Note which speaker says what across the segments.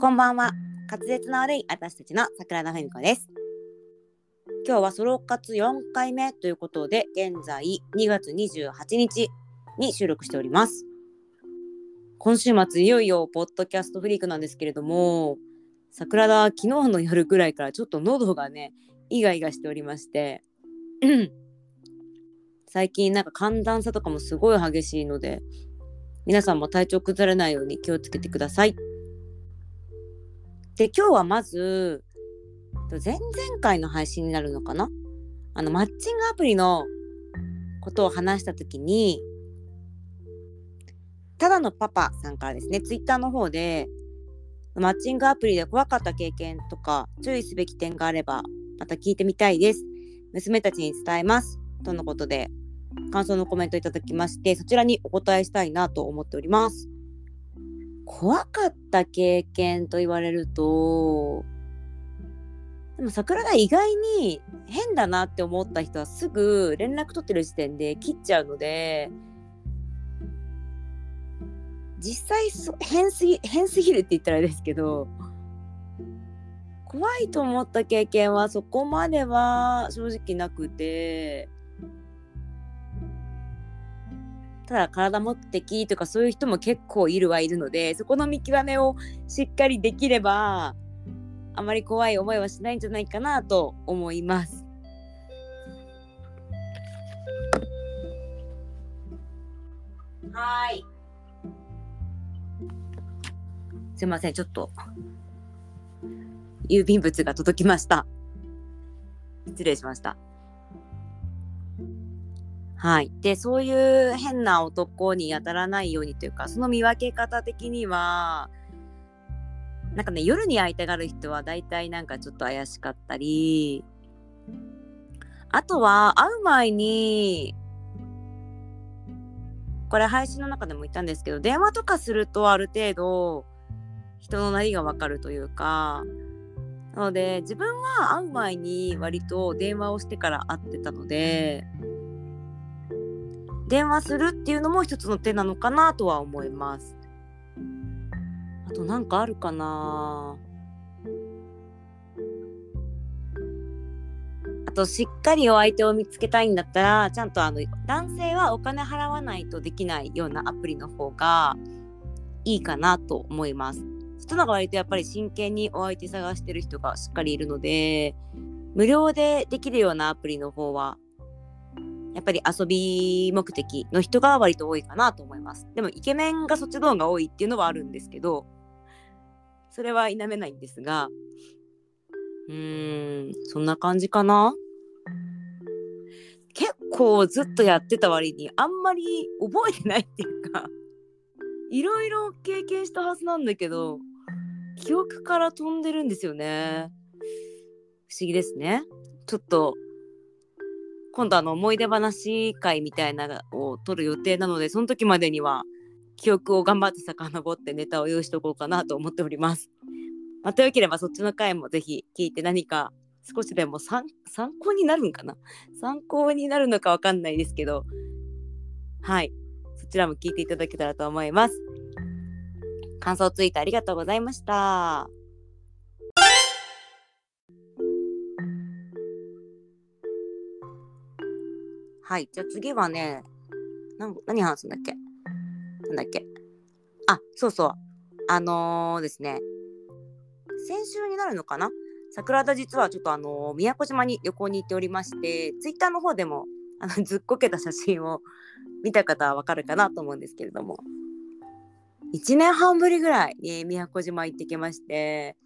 Speaker 1: こんばんは。滑舌の悪い私たちの桜田文子です。今日はソロ活4回目ということで、現在2月28日に収録しております。今週末いよいよポッドキャストフリークなんですけれども、桜田昨日の夜ぐらいからちょっと喉がね、イガイガしておりまして、最近なんか寒暖差とかもすごい激しいので、皆さんも体調崩れないように気をつけてください。で、今日はまず、前々回の配信になるのかな？あの、マッチングアプリのことを話したときに、ただのパパさんからですね、ツイッターの方で、マッチングアプリで怖かった経験とか、注意すべき点があれば、また聞いてみたいです。娘たちに伝えます。とのことで、感想のコメントいただきまして、そちらにお答えしたいなと思っております。怖かった経験と言われると、でも桜が意外に変だなって思った人はすぐ連絡取ってる時点で切っちゃうので、実際変すぎ、変すぎるって言ったらあれですけど、怖いと思った経験はそこまでは正直なくて、ただ体目的とかそういう人も結構いるはいるのでそこの見極めをしっかりできればあまり怖い思いはしないんじゃないかなと思います。はい。すいません、ちょっと郵便物が届きました。失礼しました。はい。で、そういう変な男に当たらないようにというか、その見分け方的には、なんかね、夜に会いたがる人は大体なんかちょっと怪しかったり、あとは会う前に、これ配信の中でも言ったんですけど、電話とかするとある程度人のなりがわかるというか、なので自分は会う前に割と電話をしてから会ってたので、電話するっていうのも一つの手なのかなとは思います。あとなんかあるかなあとしっかりお相手を見つけたいんだったらちゃんとあの男性はお金払わないとできないようなアプリの方がいいかなと思います。そのが割とやっぱり真剣にお相手探してる人がしっかりいるので無料でできるようなアプリの方はやっぱり遊び目的の人が割と多いかなと思います。でもイケメンがそっちの方が多いっていうのはあるんですけど、それは否めないんですが、うーん、そんな感じかな？結構ずっとやってた割にあんまり覚えてないっていうか、いろいろ経験したはずなんだけど、記憶から飛んでるんですよね。不思議ですね。ちょっと今度あの思い出話会みたいなのを撮る予定なのでその時までには記憶を頑張って遡ってネタを用意しておこうかなと思っております。またよければそっちの回もぜひ聞いて何か少しでも参参考になるんかな？参考になるのかわかんないですけどはいそちらも聞いていただけたらと思います。感想ツイートありがとうございました。はい。じゃあ次はね、なん何話すんだっけ？なんだっけ？あ、そうそう。あのー、ですね、先週になるのかな？桜田実はちょっとあのー、宮古島に旅行に行っておりまして、ツイッターの方でもあのずっこけた写真を見た方はわかるかなと思うんですけれども、1年半ぶりぐらいに宮古島行ってきまして、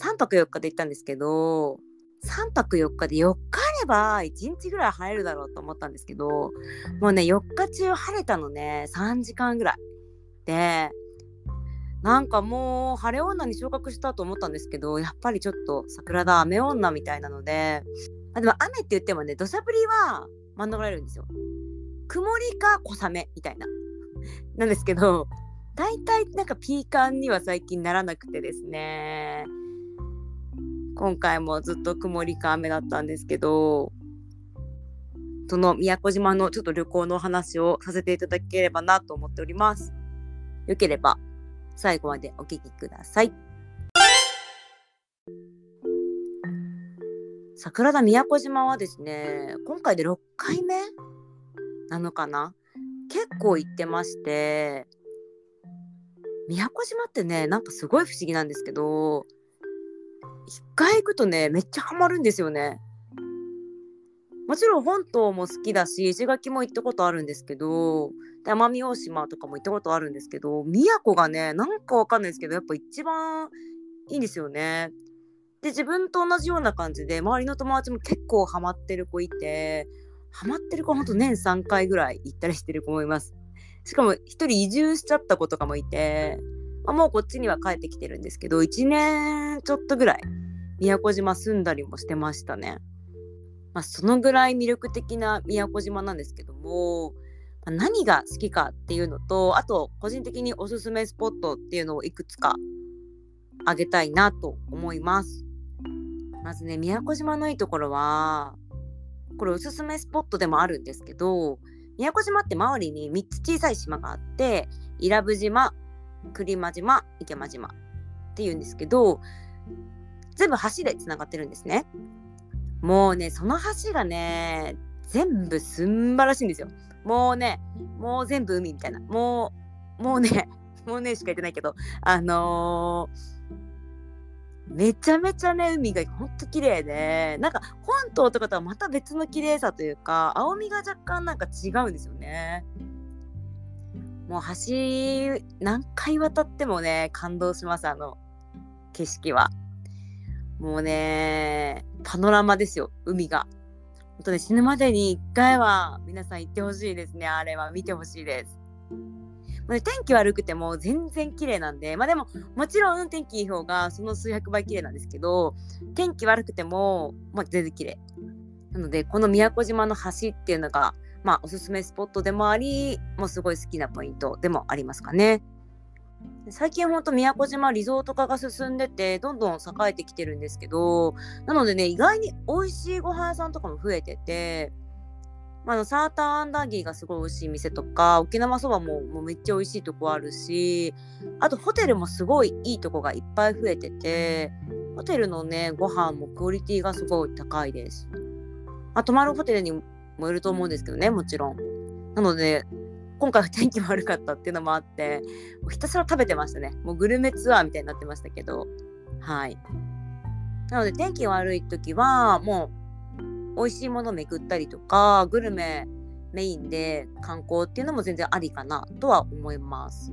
Speaker 1: 3泊4日で行ったんですけど、3泊4日で4日れば1日ぐらい晴れるだろうと思ったんですけどもうね4日中晴れたのね3時間ぐらい。でなんかもう晴れ女に昇格したと思ったんですけどやっぱりちょっと桜田雨女みたいなのであでも雨って言ってもね土砂降りは免れるんですよ。曇りか小雨みたいな。なんですけど大体なんかピーカンには最近ならなくてですね。今回もずっと曇りか雨だったんですけどその宮古島のちょっと旅行の話をさせていただければなと思っております。よければ最後までお聞きください。桜田宮古島はですね今回で6回目なのかな？結構行ってまして宮古島ってねなんかすごい不思議なんですけど一回行くとねめっちゃハマるんですよねもちろん本島も好きだし石垣も行ったことあるんですけど奄美大島とかも行ったことあるんですけど宮古がねなんかわかんないですけどやっぱ一番いいんですよね。で自分と同じような感じで周りの友達も結構ハマってる子いてハマってる子ほんと年3回ぐらい行ったりしてる子もいます。しかも1人移住しちゃった子とかもいて、まあ、もうこっちには帰ってきてるんですけど1年ちょっとぐらい宮古島住んだりもしてましたね。まあ、そのぐらい魅力的な宮古島なんですけども、まあ、何が好きかっていうのとあと個人的におすすめスポットっていうのをいくつかあげたいなと思います。まずね宮古島のいいところはこれおすすめスポットでもあるんですけど宮古島って周りに3つ小さい島があって伊良部島栗間島池間島っていうんですけど全部橋でつながってるんですね。もうね、その橋がね、全部すんばらしいんですよ。もうね、もう全部海みたいな。もう、もうね、もうねしか言ってないけど、あのー、めちゃめちゃね、海がほんと綺麗で、なんか本島とかとはまた別の綺麗さというか、青みが若干なんか違うんですよね。もう橋何回渡ってもね、感動します、あの景色は。もうね、パノラマですよ、海が。本当ね、死ぬまでに1回は皆さん行ってほしいですね、あれは見てほしいです。もうね、天気悪くても全然綺麗なんで、まあでも、もちろん天気いい方がその数百倍綺麗なんですけど、天気悪くても、まあ、全然綺麗。なので、この宮古島の橋っていうのが、まあ、おすすめスポットでもあり、もうすごい好きなポイントでもありますかね。最近ほんと宮古島リゾート化が進んでてどんどん栄えてきてるんですけどなのでね意外に美味しいご飯屋さんとかも増えてて、まあ、のサーターアンダーギーがすごい美味しい店とか沖縄そばももうめっちゃ美味しいとこあるしあとホテルもすごいいいとこがいっぱい増えててホテルのねご飯もクオリティがすごい高いです。まあ、泊まるホテルにもよると思うんですけどねもちろん。なので今回は天気悪かったっていうのもあってもうひたすら食べてましたね。もうグルメツアーみたいになってましたけど。はい。なので天気悪い時はもう美味しいもの巡ったりとかグルメメインで観光っていうのも全然ありかなとは思います。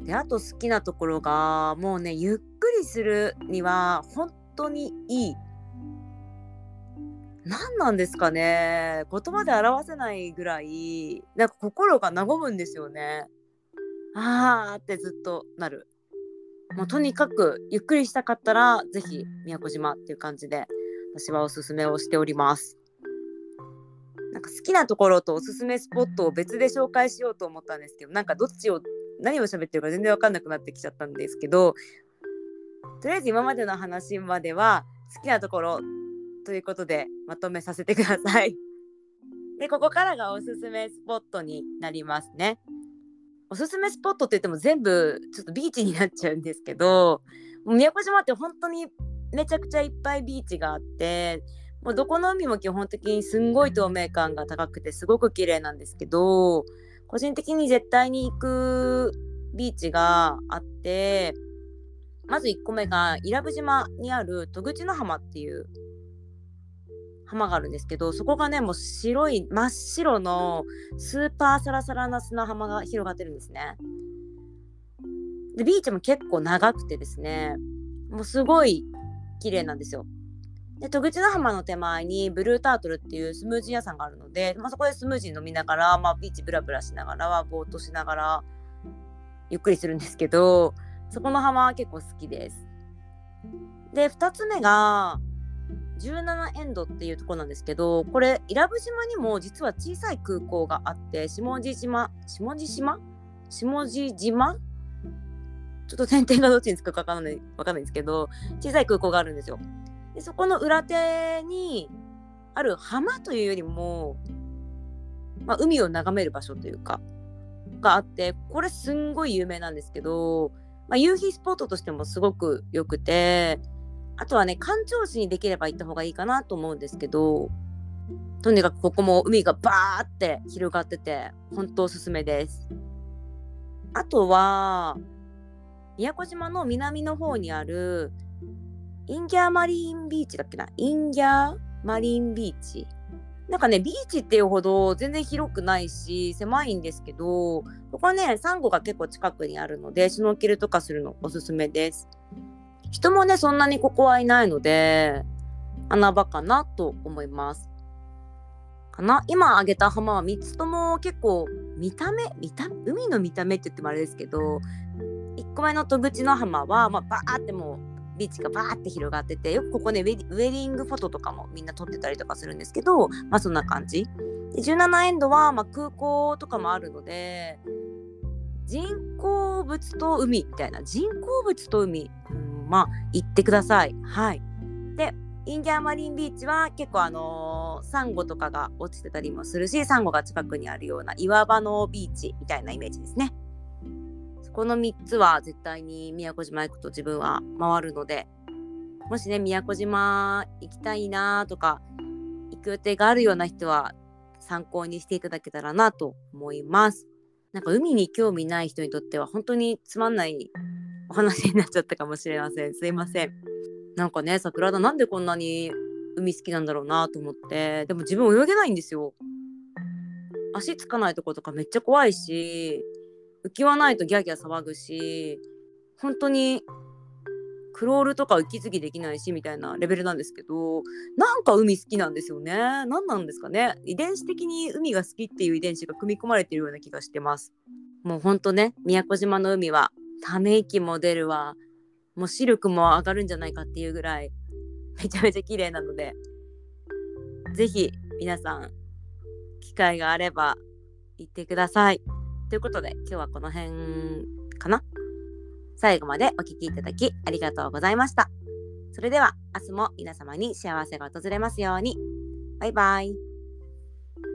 Speaker 1: であと好きなところがもうねゆっくりするには本当にいい何なんですかね。言葉で表せないぐらいなんか心が和むんですよね。あーってずっとなる。もうとにかくゆっくりしたかったら是非宮古島っていう感じで私はおすすめをしております。なんか好きなところとおすすめスポットを別で紹介しようと思ったんですけどなんかどっちを何を喋ってるか全然わかんなくなってきちゃったんですけどとりあえず今までの話までは好きなところということでまとめさせてください。でここからがおすすめスポットになりますね。おすすめスポットって言っても全部ちょっとビーチになっちゃうんですけど宮古島って本当にめちゃくちゃいっぱいビーチがあってもうどこの海も基本的にすんごい透明感が高くてすごく綺麗なんですけど個人的に絶対に行くビーチがあってまず1個目が伊良部島にある戸口の浜っていう浜があるんですけどそこがねもう白い真っ白のスーパーサラサラな砂浜が広がってるんですね。でビーチも結構長くてですねもうすごい綺麗なんですよ。で戸口の浜の手前にブルータートルっていうスムージー屋さんがあるので、まあ、そこでスムージー飲みながら、まあ、ビーチブラブラしながらぼーっとしながらゆっくりするんですけどそこの浜は結構好きです。で2つ目が17エンドっていうとこなんですけどこれ伊良部島にも実は小さい空港があって下地島下地島？下地島？ちょっと点々がどっちにつくかわかんないわかんないんですけど小さい空港があるんですよ。でそこの裏手にある浜というよりも、まあ、海を眺める場所というかがあってこれすんごい有名なんですけど、まあ、夕日スポットとしてもすごく良くてあとはね干潮時にできれば行った方がいいかなと思うんですけどとにかくここも海がバーって広がってて本当おすすめです。あとは宮古島の南の方にあるインギャーマリンビーチだっけな？インギャーマリンビーチ。なんかね、ビーチっていうほど全然広くないし、狭いんですけど、ここね、サンゴが結構近くにあるので、シュノーケルとかするのおすすめです。人もね、そんなにここはいないので、穴場かなと思います。かな？今挙げた浜は3つとも結構見た目見た海の見た目って言ってもあれですけど1個目の戸口の浜は、まあ、バーってもうビーチがバーって広がっててよくここねウェディングフォトとかもみんな撮ってたりとかするんですけどまあそんな感じ。で17エンドは、まあ、空港とかもあるので人工物と海みたいな。人工物と海、まあ行ってください。はい。でインディアンマリンビーチは結構あのー、サンゴとかが落ちてたりもするしサンゴが近くにあるような岩場のビーチみたいなイメージですね。この3つは絶対に宮古島行くと自分は回るのでもしね宮古島行きたいなとか行く予定があるような人は参考にしていただけたらなと思います。なんか海に興味ない人にとっては本当につまんないお話になっちゃったかもしれません。すいません。なんかね、桜田なんでこんなに海好きなんだろうなと思って、でも自分泳げないんですよ。足つかないとことかめっちゃ怖いし、浮き輪ないとギャギャ騒ぐし本当にクロールとか息継ぎできないしみたいなレベルなんですけどなんか海好きなんですよね何なんですかね遺伝子的に海が好きっていう遺伝子が組み込まれてるような気がしてますもうほんとね宮古島の海はため息も出るわもう視力も上がるんじゃないかっていうぐらいめちゃめちゃ綺麗なので是非皆さん機会があれば行ってください。ということで、今日はこの辺かな最後までお聴きいただきありがとうございました。それでは明日も皆様に幸せが訪れますように。バイバイ。